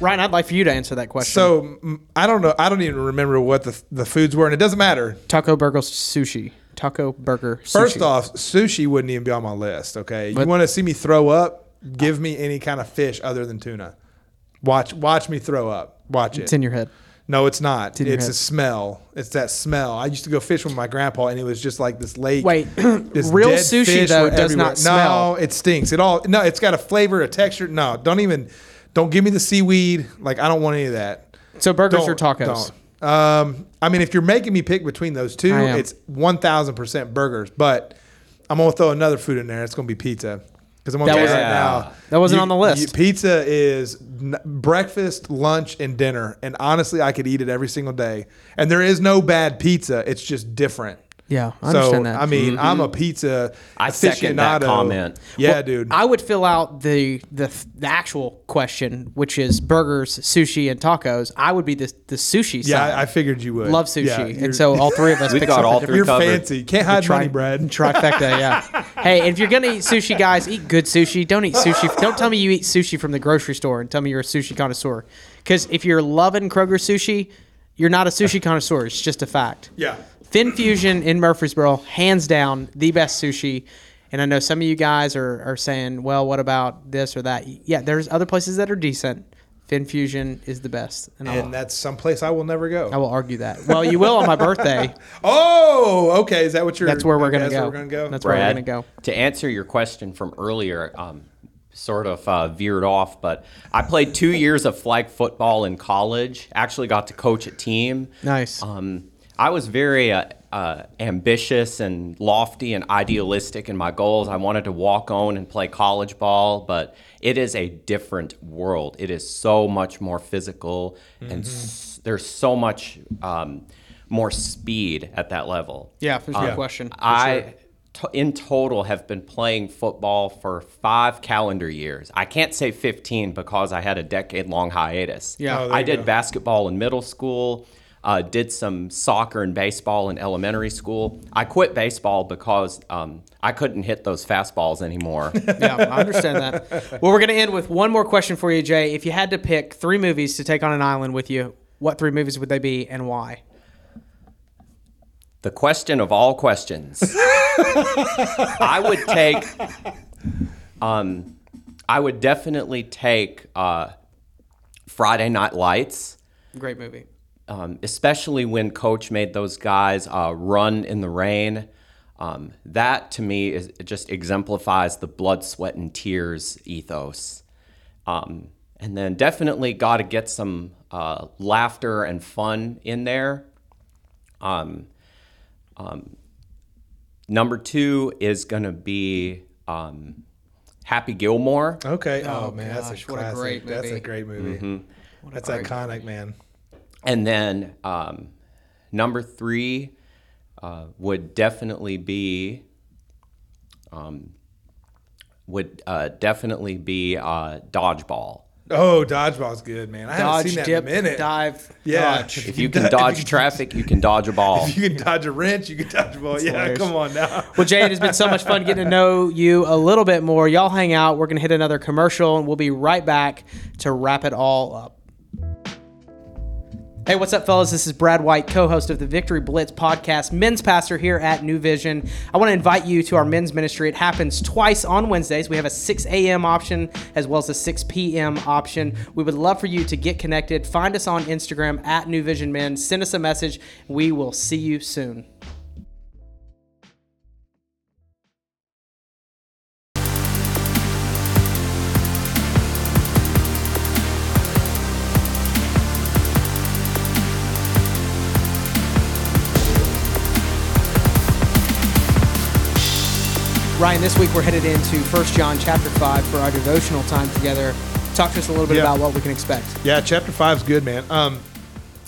Ryan, I'd like for you to answer that question. So I don't know. I don't even remember what the the foods were, and it doesn't matter. Taco burger sushi. Taco burger sushi. First off, sushi wouldn't even be on my list. Okay, But- you want to see me throw up? Give me any kind of fish other than tuna. Watch, watch me throw up. Watch it. it's in your head. No, it's not. in your It's head. a smell. It's that smell. I used to go fish with my grandpa, and it was just like this lake. Wait, this real dead sushi, fish though, were does not smell. No, it stinks. It all. No, it's got a flavor, a texture. No, don't even. Don't give me the seaweed. Like I don't want any of that. So burgers Don't- or tacos? don't. Um, I mean, if you're making me pick between those two, I am. it's one thousand percent burgers. But I'm gonna throw another food in there. It's gonna be pizza. Because I'm gonna That tell you wasn't- right now, that wasn't you- on the list. you- pizza is n- breakfast, lunch, and dinner. And honestly, I could eat it every single day. And there is no bad pizza. It's just different. Yeah, I so understand that. I mean, mm-hmm. I'm a pizza I second that comment. Yeah, Well, dude. I would fill out the, the the actual question, which is burgers, sushi, and tacos. I would be the the sushi yeah, side. I, I figured you would. love sushi, Yeah, and so all three of us. We've picked got all different. three you're covered. fancy. Can't hide Tri- money, Brad. Trifecta, yeah. hey, if you're gonna eat sushi, guys, eat good sushi. Don't eat sushi. Don't tell me you eat sushi from the grocery store and tell me you're a sushi connoisseur. Because if you're loving Kroger sushi, you're not a sushi connoisseur. It's just a fact. Yeah. Fin Fusion in Murfreesboro, hands down, the best sushi. And I know some of you guys are, are saying, well, what about this or that? Yeah, there's other places that are decent. Fin Fusion is the best. And, I'll, And that's someplace I will never go. I will argue that. Well, you will on my birthday. Oh, okay. Is that what you're? That's where we're going to that's go. Where we're gonna go. That's where we're going to go. to answer your question from earlier, um, sort of uh, veered off, but I played two years of flag football in college. Actually, got to coach a team. Nice. Um, I was very uh, uh, ambitious and lofty and idealistic in my goals. I wanted to walk on and play college ball, but it is a different world. It is so much more physical, and s- there's so much um, more speed at that level. Yeah, there's no Um, question. For I, to- in total, have been playing football for five calendar years. I can't say 15 because I had a decade long hiatus. Yeah. Oh, I did go. basketball in middle school. Uh, did some soccer and baseball in elementary school. I quit baseball because um, I couldn't hit those fastballs anymore. yeah, I understand that. Well, we're going to end with one more question for you, Jay. If you had to pick three movies to take on an island with you, what three movies would they be and why? the question of all questions. I would take. Um, I would definitely take uh, Friday Night Lights. Great movie. Um, especially when coach made those guys uh, run in the rain. Um, that to me is it just exemplifies the blood, sweat, and tears ethos. Um, and then definitely got to get some uh, laughter and fun in there. Um, um, number two is going to be um, Happy Gilmore. Okay. Oh, Oh, man, that's a gosh, what a classic. great That's a movie. great movie. That's iconic, man. And then um, number three uh, would definitely be um, would uh, definitely be uh, dodgeball. Oh, dodgeball's good, man. I haven't Dodge, seen that dip, in a minute. dive, Yeah. dodge. If you can dodge traffic, you can dodge a ball. If you can dodge a wrench, you can dodge a ball. Yeah, hilarious. come on now. Well, Jay, it has been so much fun getting to know you a little bit more. Y'all hang out. We're going to hit another commercial, and we'll be right back to wrap it all up. Hey, what's up, fellas? This is Brad White, co host of the Victory Blitz podcast, men's pastor here at New Vision. I want to invite you to our men's ministry. It happens twice on Wednesdays. We have a 6 a.m. option as well as a 6 p.m. option. We would love for you to get connected. Find us on Instagram at New Vision Men. Send us a message. We will see you soon. Ryan, this week we're headed into 1 John chapter 5 for our devotional time together. Talk to us a little bit Yeah. about what we can expect. Yeah, chapter five is good, man. Um,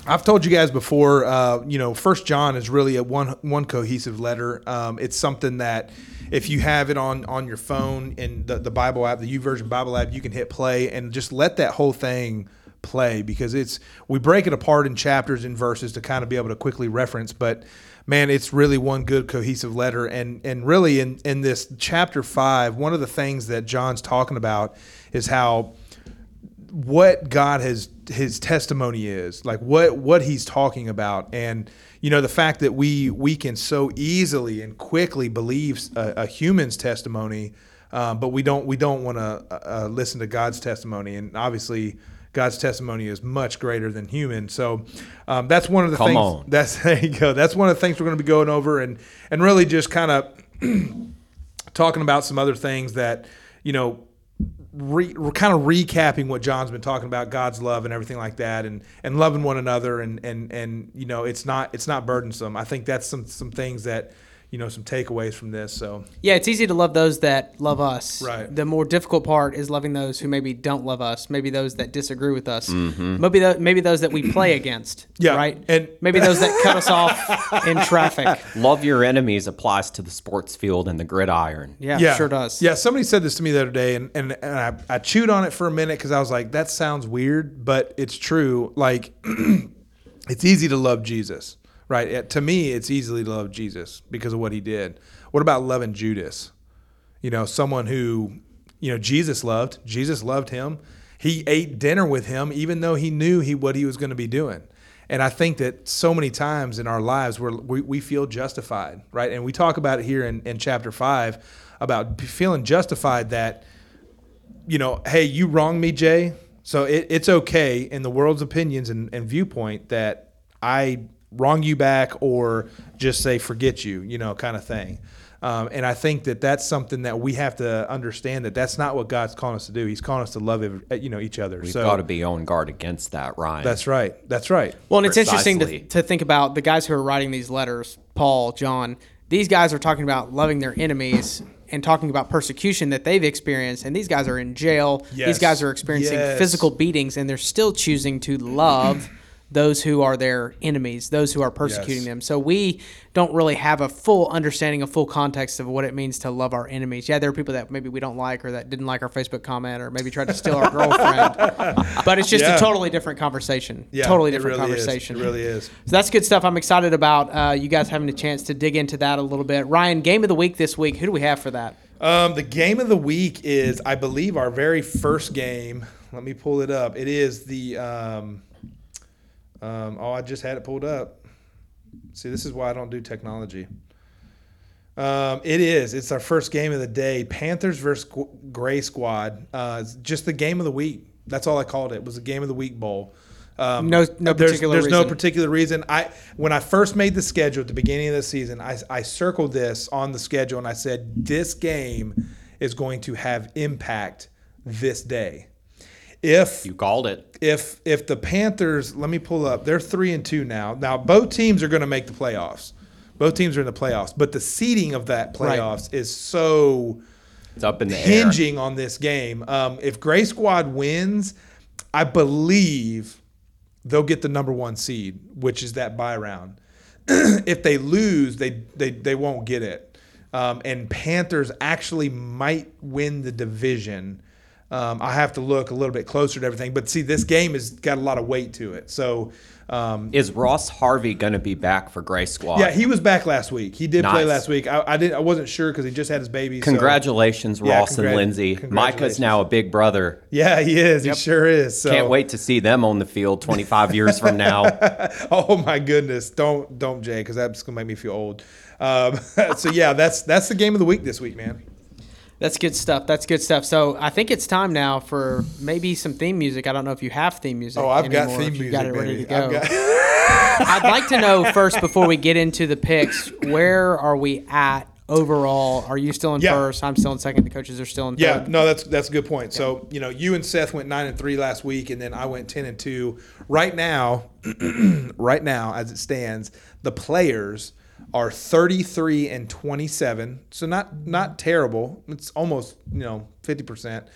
I've told you guys before. Uh, you know, First John is really a one one cohesive letter. Um, it's something that if you have it on on your phone in the, the Bible app, the YouVersion Bible app, you can hit play and just let that whole thing play because it's we break it apart in chapters and verses to kind of be able to quickly reference, but man, it's really one good cohesive letter. And and really in in this chapter five, one of the things that John's talking about is how what God has his testimony is like what what he's talking about and you know the fact that we we can so easily and quickly believe a, a human's testimony um, but we don't we don't want to uh, uh, listen to God's testimony and obviously God's testimony is much greater than human. So um, that's one of the Come things on. that's there you go. That's one of the things we're going to be going over and and really just kind of talking about some other things that you know re, we're kind of recapping what John's been talking about God's love and everything like that and and loving one another and and and you know it's not it's not burdensome. I think that's some some things that you know some takeaways from this so Yeah, it's easy to love those that love us. Right. The more difficult part is loving those who maybe don't love us, maybe those that disagree with us, mm-hmm. maybe the, maybe those that we play against. Yeah, Right. and- maybe those that cut us off in traffic. Love your enemies applies to the sports field and the gridiron. Yeah, sure does. Yeah, somebody said this to me the other day, and and, and I, I chewed on it for a minute because I was like, that sounds weird, but it's true. Like, it's easy to love Jesus, right? To me, it's easily to love Jesus because of what he did. What about loving Judas? You know, someone who, you know, Jesus loved. Jesus loved him. He ate dinner with him, even though he knew he what he was going to be doing. And I think that so many times in our lives where we, we feel justified, right? And we talk about it here in, in chapter five about feeling justified that, you know, hey, you wronged me, Jay. So it, it's okay in the world's opinions and, and viewpoint that I wrong you back or just say forget you, you know, kind of thing. Um, and I think that that's something that we have to understand that that's not what God's calling us to do. He's calling us to love, you know, each other. We've so got to be on guard against that, Ryan. that's right. That's right. Well, and it's interesting to, to think about the guys who are writing these letters, Paul, John. These guys are talking about loving their enemies and talking about persecution that they've experienced. And these guys are in jail. Yes. These guys are experiencing Yes. physical beatings, and they're still choosing to love those who are their enemies, those who are persecuting Yes. them. So we don't really have a full understanding, a full context of what it means to love our enemies. Yeah, there are people that maybe we don't like or that didn't like our Facebook comment or maybe tried to steal our girlfriend. But it's just Yeah. a totally different conversation. Yeah, totally different really is. conversation. It really is. So that's good stuff. I'm excited about uh, you guys having a chance to dig into that a little bit. Ryan, game of the week this week. Who do we have for that? Um, the game of the week is, I believe, our very first game. Let me pull it up. It is the. Um, um, oh, I just had it pulled up. See, this is why I don't do technology. Um, it is. It's our first game of the day. Panthers versus Gray Squad. Uh, it's just the game of the week. That's all I called it. It was a game of the week bowl. Um, No- no there's, particular There's no particular reason. I when I first made the schedule at the beginning of the season, I, I circled this on the schedule and I said this game is going to have impact this day. If You called it. if if the Panthers, let me pull up. They're three and two now. Now both teams are going to make the playoffs. Both teams are in the playoffs, but the seeding of that Right. playoffs is so It's up in the air. hinging on this game. Um, if Gray Squad wins, I believe they'll get the number one seed, which is that bye round. if they lose, they they they won't get it. Um, and Panthers actually might win the division. Um, I have to look a little bit closer to everything, but see, this game has got a lot of weight to it. So, um, Is Ross Harvey going to be back for Gray Squad? yeah, he was back last week. He did play last week. I, I didn't. I wasn't sure because he just had his baby. so- Congratulations, Yeah, Ross and Lindsay. Micah's now a big brother. Yeah, he is. He sure is. So. Can't wait to see them on the field 25 years from now. Oh my goodness! Don't don't Jay, because that's gonna make me feel old. Um, so yeah, that's that's the game of the week this week, man. That's good stuff. That's good stuff. So I think it's time now for maybe some theme music. I don't know if you have theme music. Oh, I've got anymore, theme if you music, got it ready baby. to go. Got- I'd like to know first before we get into the picks, where are we at overall? Are you still in Yeah. first? I'm still in second. The coaches are still in Yeah, third. no, that's that's a good point. So you know, you and Seth went nine and three last week, and then I went ten and two. Right now, right now, as it stands, the players are 33 and 27. So not not terrible. It's almost, you know, 50%.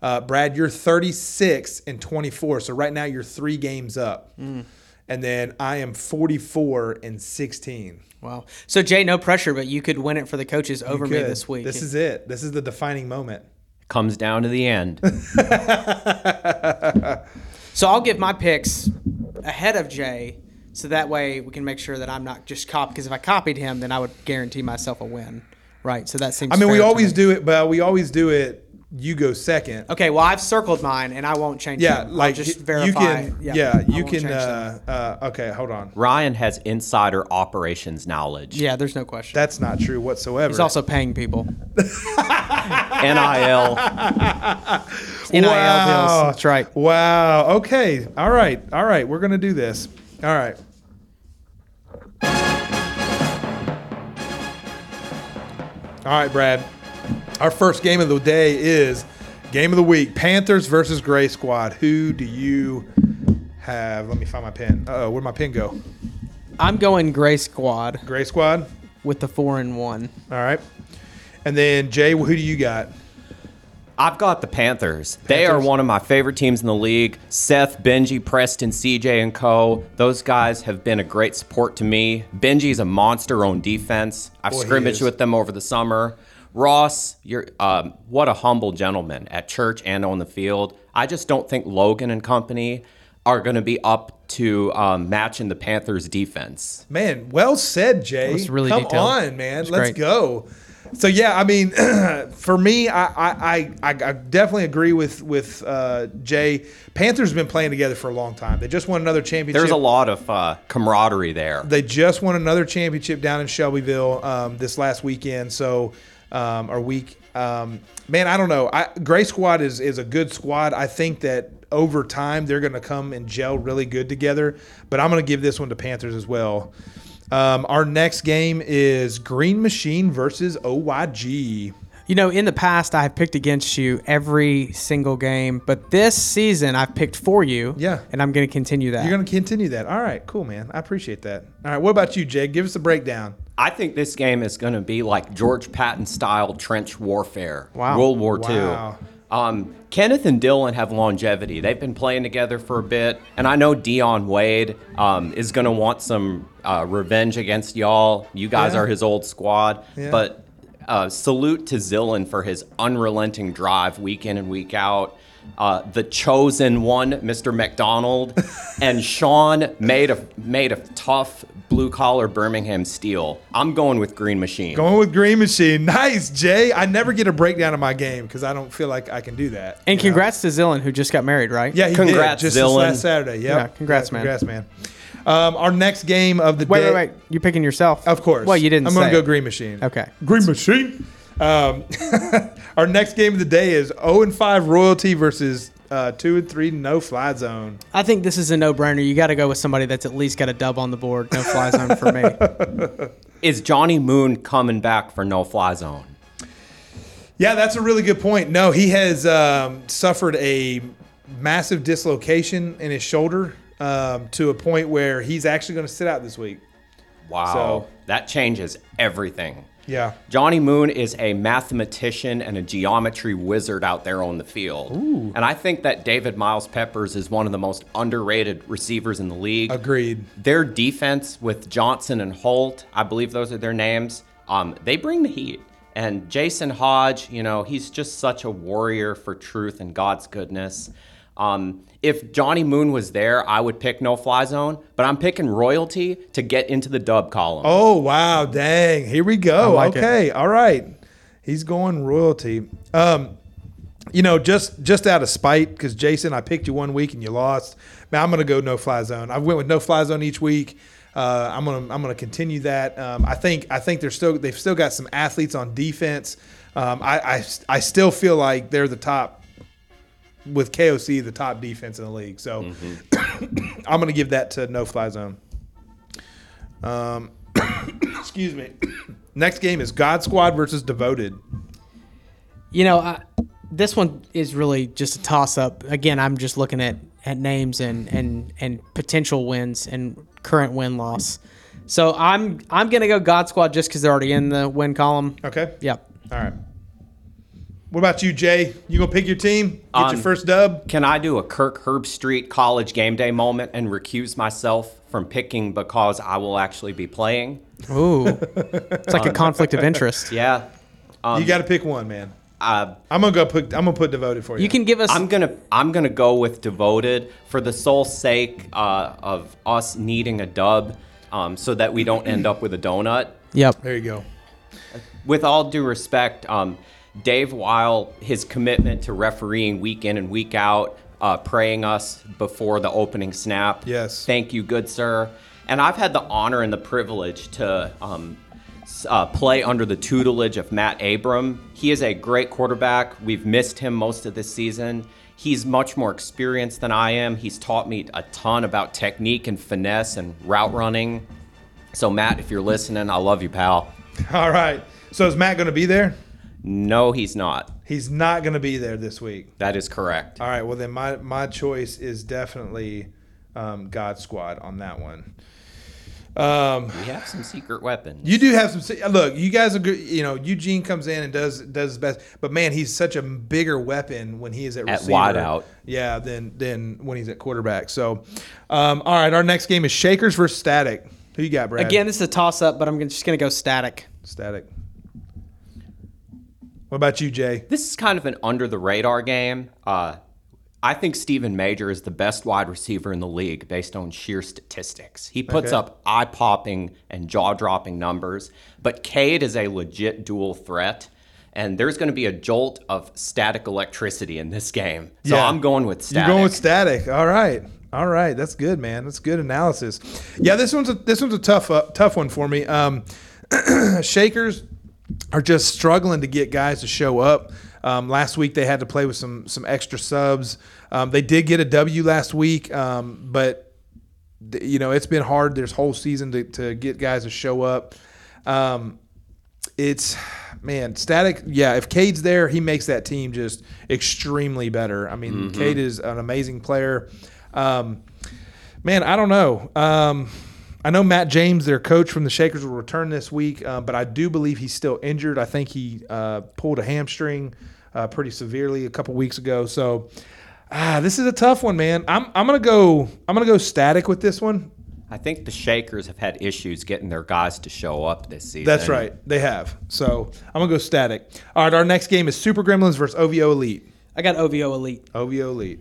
Uh, Brad, you're 36 and 24. So right now you're three games up. Mm. And then I am 44 and 16. Wow. So Jay, no pressure, but you could win it for the coaches over me this week. This is it. This is the defining moment. Comes down to the end. So I'll give my picks ahead of Jay, so that way we can make sure that I'm not just copy. Because if I copied him, then I would guarantee myself a win, right? So that seems. I mean, we fair to always me. do it, but we always do it. You go second. Okay, well I've circled mine, and I won't change. Yeah, them. I'll like just you can. Yeah, Yeah, you can. Uh, uh, okay, hold on. Ryan has insider operations knowledge. Yeah, there's no question. That's not true whatsoever. He's also paying people. NIL. NIL deals. That's right. Wow. Okay. All right. All right. We're gonna do this. All right. All right, Brad. Our first game of the day is game of the week: Panthers versus Gray Squad. Who do you have? Let me find my pen. Oh, where'd my pen go? I'm going Gray Squad Gray Squad. with the four and one. All right. And then Jay, who do you got? I've got the Panthers. They are one of my favorite teams in the league. Seth, Benji, Preston, CJ, and Co. Those guys have been a great support to me. Benji's a monster on defense. I've Boy, scrimmaged with them over the summer. Ross, you're um, what a humble gentleman at church and on the field. I just don't think Logan and company are going to be up to um, matching the Panthers' defense. Man, well said, Jay. was really Come detailed. on, man. It's Let's great. go. So yeah, I mean, for me, I, I, I, I definitely agree with with uh, Jay. Panthers have been playing together for a long time. They just won another championship. There's a lot of uh, camaraderie there. They just won another championship down in Shelbyville um, this last weekend. So, um, or week, um, man, I don't know. I, Gray Squad is is a good squad. I think that over time they're going to come and gel really good together. But I'm going to give this one to Panthers as well. Um, our next game is Green Machine versus OYG. You know, in the past, I've picked against you every single game, but this season I've picked for you. Yeah. And I'm going to continue that. You're going to continue that. All right, cool, man. I appreciate that. All right, what about you, Jay? Give us a breakdown. I think this game is going to be like George Patton style trench warfare. Wow. World War Wow. II. Um, Kenneth and Dylan have longevity. They've been playing together for a bit, and I know Dion Wade um, is going to want some uh, revenge against y'all. You guys Yeah. are his old squad, Yeah. but uh, salute to Zillan for his unrelenting drive week in and week out. Uh, the chosen one, Mr. McDonald, and Sean made a made a tough blue collar Birmingham steel. I'm going with Green Machine. Going with Green Machine. Nice, Jay. I never get a breakdown of my game because I don't feel like I can do that. and you know? congrats to Zillan, who just got married, right? Yeah, he Congrats, did just Zillan. this last Saturday. Yep. Yeah, congrats, man. Congrats, man. Um, our next game of the Wait, day. wait, wait. wait. You're picking yourself? Of course. Well, you didn't I'm say gonna go. Green Machine. Okay. Green Machine. Um, our next game of the day is 0 and 5 Royalty versus uh, 2 and 3 No Fly Zone. I think this is a no-brainer. You got to go with somebody that's at least got a dub on the board. No fly zone for me. Is Johnny Moon coming back for No Fly Zone? Yeah, that's a really good point. No, he has um, suffered a massive dislocation in his shoulder um, to a point where he's actually going to sit out this week. Wow. So- that changes everything. Yeah. Johnny Moon is a mathematician and a geometry wizard out there on the field. Ooh. And I think that David Miles Peppers is one of the most underrated receivers in the league. Agreed. Their defense with Johnson and Holt, I believe those are their names, um, they bring the heat. And Jason Hodge, you know, he's just such a warrior for truth and God's goodness. Um, if Johnny Moon was there, I would pick No Fly Zone, but I'm picking Royalty to get into the dub column. Oh wow, dang! Here we go. I like it. okay, all right. He's going royalty. Um, you know, just just out of spite, because Jason, I picked you one week and you lost. Man, I'm gonna go no fly zone. I went with no fly zone each week. Uh, I'm gonna I'm gonna continue that. Um, I think I think they're still they've still got some athletes on defense. Um, I, I I still feel like they're the top with KOC the top defense in the league. So I'm gonna give that to no fly zone. Um, excuse me. Next game is God Squad versus Devoted. You know, I, this one is really just a toss-up. Again, I'm just looking at, at names and, and, and potential wins and current win-loss. So I'm I'm gonna go God Squad just because they're already in the win column. Okay. Yep. All right. What about you, Jay? You gonna pick your team? Get Um, your first dub? Can I do a Kirk Herbstreit college game day moment and recuse myself from picking because I will actually be playing? Ooh, it's like a conflict of interest. Yeah. Um, you got to pick one, man. uh, I'm gonna go put. I'm gonna put devoted for you. You can give us. I'm gonna I'm gonna go with devoted for the sole sake uh, of us needing a dub, um, so that we don't end up with a donut. Yep. There you go. With all due respect, um, Dave Weil, his commitment to refereeing week in and week out, uh, praying us before the opening snap. Yes. Thank you, good sir. And I've had the honor and the privilege to um, uh, play under the tutelage of Matt Abram. He is a great quarterback. We've missed him most of this season. He's much more experienced than I am. He's taught me a ton about technique and finesse and route running. So, Matt, if you're listening, I love you, pal. All right. So is Matt gonna be there? No, he's not. He's not gonna be there this week. That is correct. All right. Well, then my my choice is definitely um, God Squad on that one. Um, We have some secret weapons. You do have some. Look, you guys are good. You know, Eugene comes in and does does his best, but man, he's such a bigger weapon when he is at At receiver. wideout. Yeah, than than when he's at quarterback. So, um, all right, our next game is Shakers versus Static. Who you got, Brad? Again, this is a toss up, but I'm just gonna go static. Static. What about you, Jay? This is kind of an under the radar game. Uh, I think Stephen Major is the best wide receiver in the league based on sheer statistics. He puts Okay. up eye popping and jaw dropping numbers, but Cade is a legit dual threat. And there's going to be a jolt of static electricity in this game. So Yeah. I'm going with static. You're going with Static. All right. All right, that's good, man. That's good analysis. Yeah, this one's a this one's a tough uh, tough one for me. Um, Shakers are just struggling to get guys to show up. Um, last week they had to play with some some extra subs. Um, they did get a W last week, um, but th- you know it's been hard this whole season to, to get guys to show up. Um, it's man, static. Yeah, if Cade's there, he makes that team just extremely better. I mean, Cade is an amazing player. Um, man, I don't know. I know Matt James, their coach from the Shakers, will return this week, uh, but I do believe he's still injured. I think he uh, pulled a hamstring uh, pretty severely a couple weeks ago. So. Ah, this is a tough one, man. I'm, I'm gonna go. I'm gonna go static with this one. I think the Shakers have had issues getting their guys to show up this season. That's right. They have. So I'm gonna go static. All right. Our next game is Super Gremlins versus OVO Elite. I got OVO Elite. OVO Elite.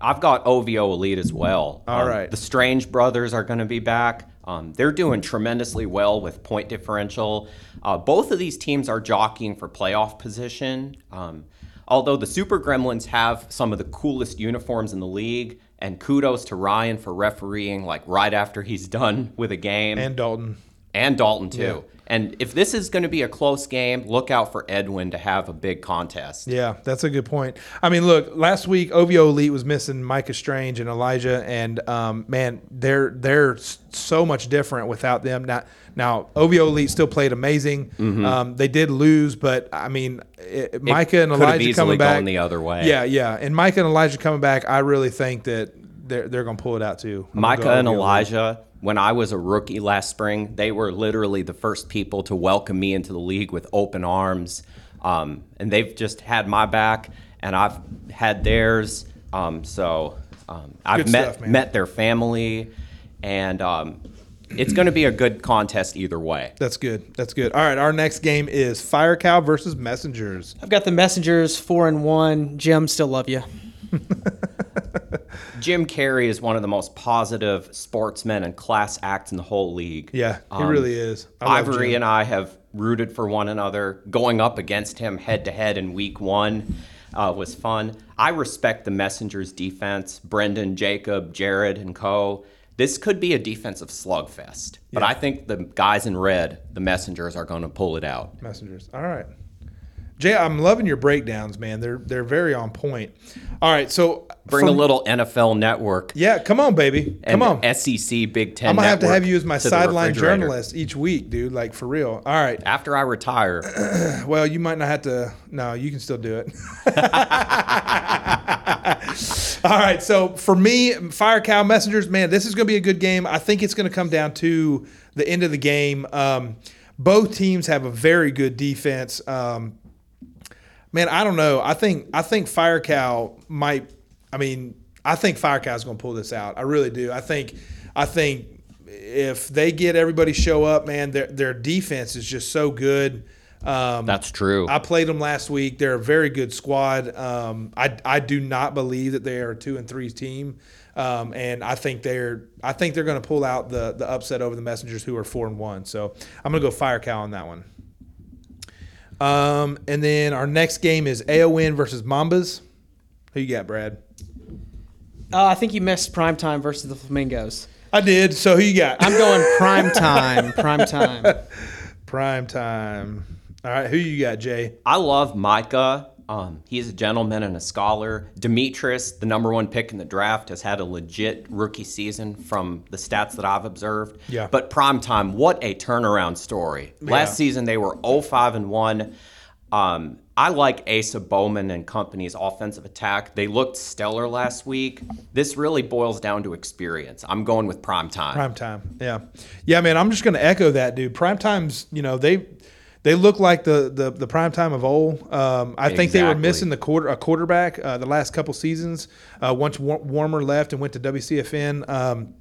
I've got OVO Elite as well. All Um, right. The Strange brothers are going to be back. Um, they're doing tremendously well with point differential. Uh, both of these teams are jockeying for playoff position. Um, although the Super Gremlins have some of the coolest uniforms in the league, and kudos to Ryan for refereeing like right after he's done with a game, And Dalton. and Dalton too. Yeah. And if this is going to be a close game, look out for Edwin to have a big contest. Yeah, that's a good point. I mean, look, last week OVO Elite was missing Micah Strange and Elijah, and um, man, they're they're so much different without them. Now, now OVO Elite still played amazing. Um, they did lose, but I mean, it, Micah and Elijah coming back the other way. Yeah, yeah, and Micah and Elijah coming back, I really think that they're they're gonna pull it out too. I'm Micah go and OVO Elite. Elijah, when I was a rookie last spring, they were literally the first people to welcome me into the league with open arms. Um, and they've just had my back, and I've had theirs. Um, so um, I've Good met stuff, met their family, and um, it's going to be a good contest either way. That's good. That's good. All right, our next game is Fire Cow versus Messengers. I've got the Messengers four and one. Jim, still love you. Jim Carrey is one of the most positive sportsmen and class acts in the whole league. Yeah, he Um, really is. I Ivory and I have rooted for one another. Going up against him head to head in week one uh, was fun. I respect the Messengers defense. Brendan, Jacob, Jared, and co. This could be a defensive slugfest, but Yeah. I think the guys in red, the Messengers, are going to pull it out. Messengers. All right. Jay, I'm loving your breakdowns, man. They're they're very on point. All right, so Bring a little NFL Network. Yeah, come on, baby. Come on. SEC Big Ten. I'm gonna have to have you as my sideline journalist each week, dude. Like for real. All right. After I retire, Well, you might not have to. No, you can still do it. All right, so for me, Fire Cow Messengers, man, this is going to be a good game. I think it's going to come down to the end of the game. Um, both teams have a very good defense. Um, man, I don't know. I think I think Fire Cow might. I mean, I think Fire Cow is going to pull this out. I really do. I think. I think if they get everybody show up, man, their their defense is just so good. Um, That's true. I played them last week. They're a very good squad. Um, I I do not believe that they are a two and three team, um, and I think they're I think they're going to pull out the the upset over the Messengers, who are four and one. So I'm going to go Fire Cow on that one. Um, and then our next game is AON versus Mambas. Who you got, Brad? Uh, I think you missed prime time versus the Flamingos. I did. So who you got? I'm going prime time. Prime time. Prime time. All right, who you got, Jay? I love Micah. Um, he's a gentleman and a scholar. Demetrius, the number one pick in the draft, has had a legit rookie season from the stats that I've observed. Yeah. But primetime, what a turnaround story. Last season they were 0-5 and 1. Um, I like Asa Bowman and company's offensive attack. They looked stellar last week. This really boils down to experience. I'm going with primetime. Prime time. Yeah. Yeah, man, I'm just going to echo that, dude. Prime times, you know, they they look like the the, the prime time of old. Um, I think they were missing the quarter a quarterback uh, the last couple seasons. Uh, once War- Warmer left and went to WCFN, um,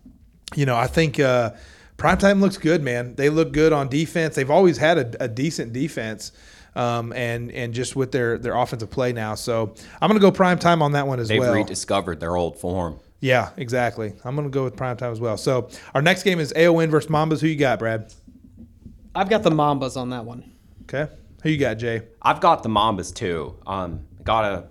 you know, I think uh, prime time looks good, man. They look good on defense. They've always had a, a decent defense. Um, and and just with their their offensive play now, so I'm gonna go prime time on that one as well. They've rediscovered their old form. Yeah, exactly. I'm going to go with prime time as well. So our next game is AON versus Mambas. Who you got, Brad? I've got the Mambas on that one. Okay. Who you got, Jay? I've got the Mambas too. Um, gotta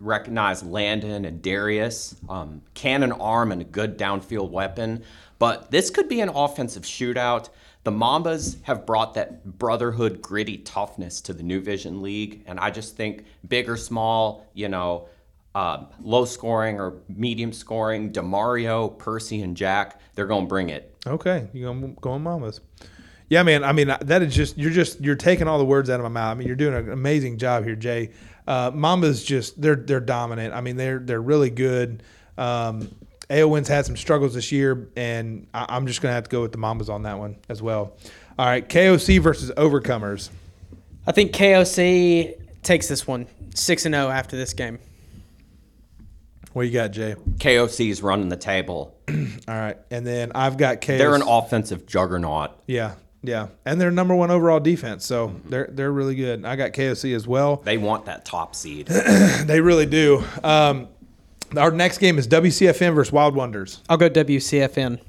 recognize Landon and Darius, um, cannon arm and a good downfield weapon. But this could be an offensive shootout. The Mambas have brought that brotherhood, gritty toughness to the New Vision League, and I just think big or small, you know, um, low scoring or medium scoring, Demario, Percy, and Jack, they're gonna bring it. Okay, you going going Mambas? Yeah, man. I mean, that is just you're just you're taking all the words out of my mouth. I mean, you're doing an amazing job here, Jay. Uh, Mambas just they're they're dominant. I mean, they're they're really good. Um, AON's had some struggles this year, and I, I'm just gonna have to go with the Mambas on that one as well. All right, KOC versus Overcomers. I think KOC takes this one six and zero after this game. What you got, Jay? KOC is running the table. All right, and then I've got KOC. They're an offensive juggernaut. Yeah, yeah, and they're number one overall defense, so they're they're really good. I got KOC as well. They want that top seed. They really do. Um, our next game is WCFN versus Wild Wonders. I'll go WCFN.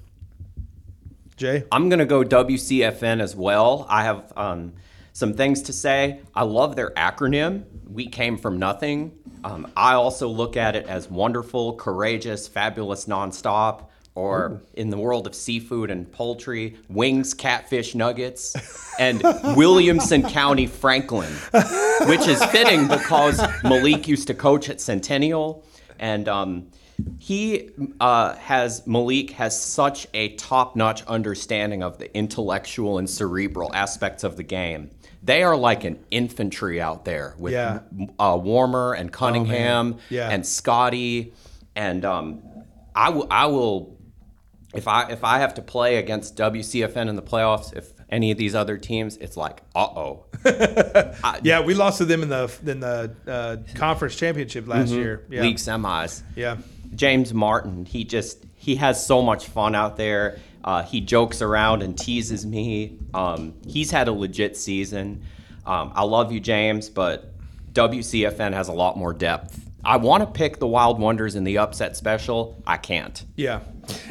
Jay, I'm going to go WCFN as well. I have um, some things to say. I love their acronym. We came from nothing. Um, I also look at it as wonderful, courageous, fabulous, nonstop. Or in the world of seafood and poultry, wings, catfish, nuggets, and Williamson County, Franklin, which is fitting because Malik used to coach at Centennial, and um, he uh, has Malik has such a top-notch understanding of the intellectual and cerebral aspects of the game. They are like an infantry out there with Yeah. uh, Warmer and Cunningham Yeah. and Scotty, and um, I will I will if I if I have to play against WCFN in the playoffs, if any of these other teams, it's like uh oh. yeah, we lost to them in the in the uh, conference championship last year. Yeah, league semis. yeah, James Martin, he just he has so much fun out there. Uh, he jokes around and teases me. Um, he's had a legit season. Um, I love you, James, but WCFN has a lot more depth. I want to pick the Wild Wonders in the upset special. I can't. yeah,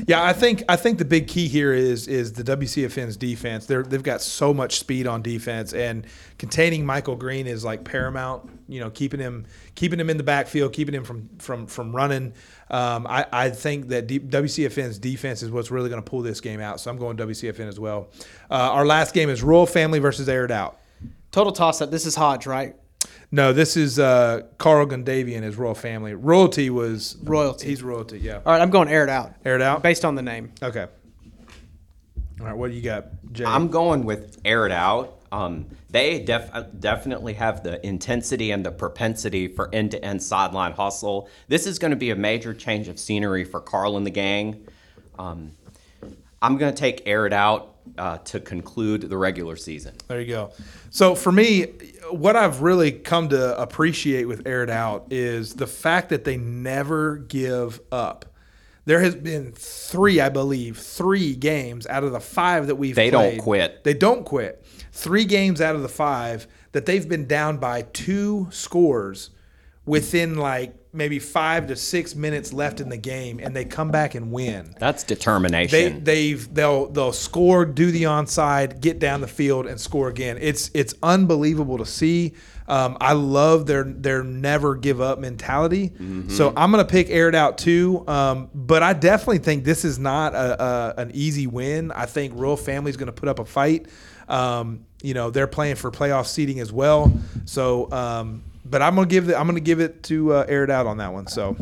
yeah. I think I think the big key here is is the WCFN's defense. They're they've got so much speed on defense, and containing Michael Green is like paramount. You know, keeping him keeping him in the backfield, keeping him from from from running. Um, I, I think that D- WCFN's defense is what's really going to pull this game out. So I'm going WCFN as well. Uh, our last game is Royal Family versus Aired Out. Total toss up. This is Hodge, right? No, this is uh, Carl Gundavian his Royal Family. Royalty was Royalty. He's royalty. Yeah. All right, I'm going aired out. Aired out. Based on the name. Okay. All right. What do you got, Jay? I'm going with air it out. Um, they def- definitely have the intensity and the propensity for end-to-end sideline hustle. This is going to be a major change of scenery for Carl and the gang. Um, I'm going to take air it out uh, to conclude the regular season. There you go. So for me, what I've really come to appreciate with Aired Out is the fact that they never give up. There has been three, I believe, three games out of the five that we've They don't quit. They don't quit. Three games out of the five that they've been down by two scores within like maybe five to six minutes left in the game, and they come back and win. That's determination. They they've they'll they'll score, do the onside, get down the field, and score again. It's it's unbelievable to see. Um, I love their their never give up mentality. So I'm gonna pick air it out too. Um, but I definitely think this is not a, a an easy win. I think Royal Family's gonna put up a fight. Um, you know they're playing for playoff seeding as well. So, um, but I'm gonna give the, I'm gonna give it to uh, air it out on that one. So.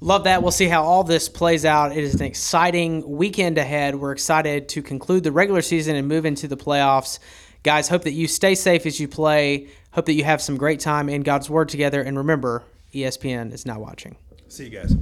Love that. We'll see how all this plays out. It is an exciting weekend ahead. We're excited to conclude the regular season and move into the playoffs. Guys, hope that you stay safe as you play. Hope that you have some great time in God's Word together. And remember, ESPN is now watching. See you guys.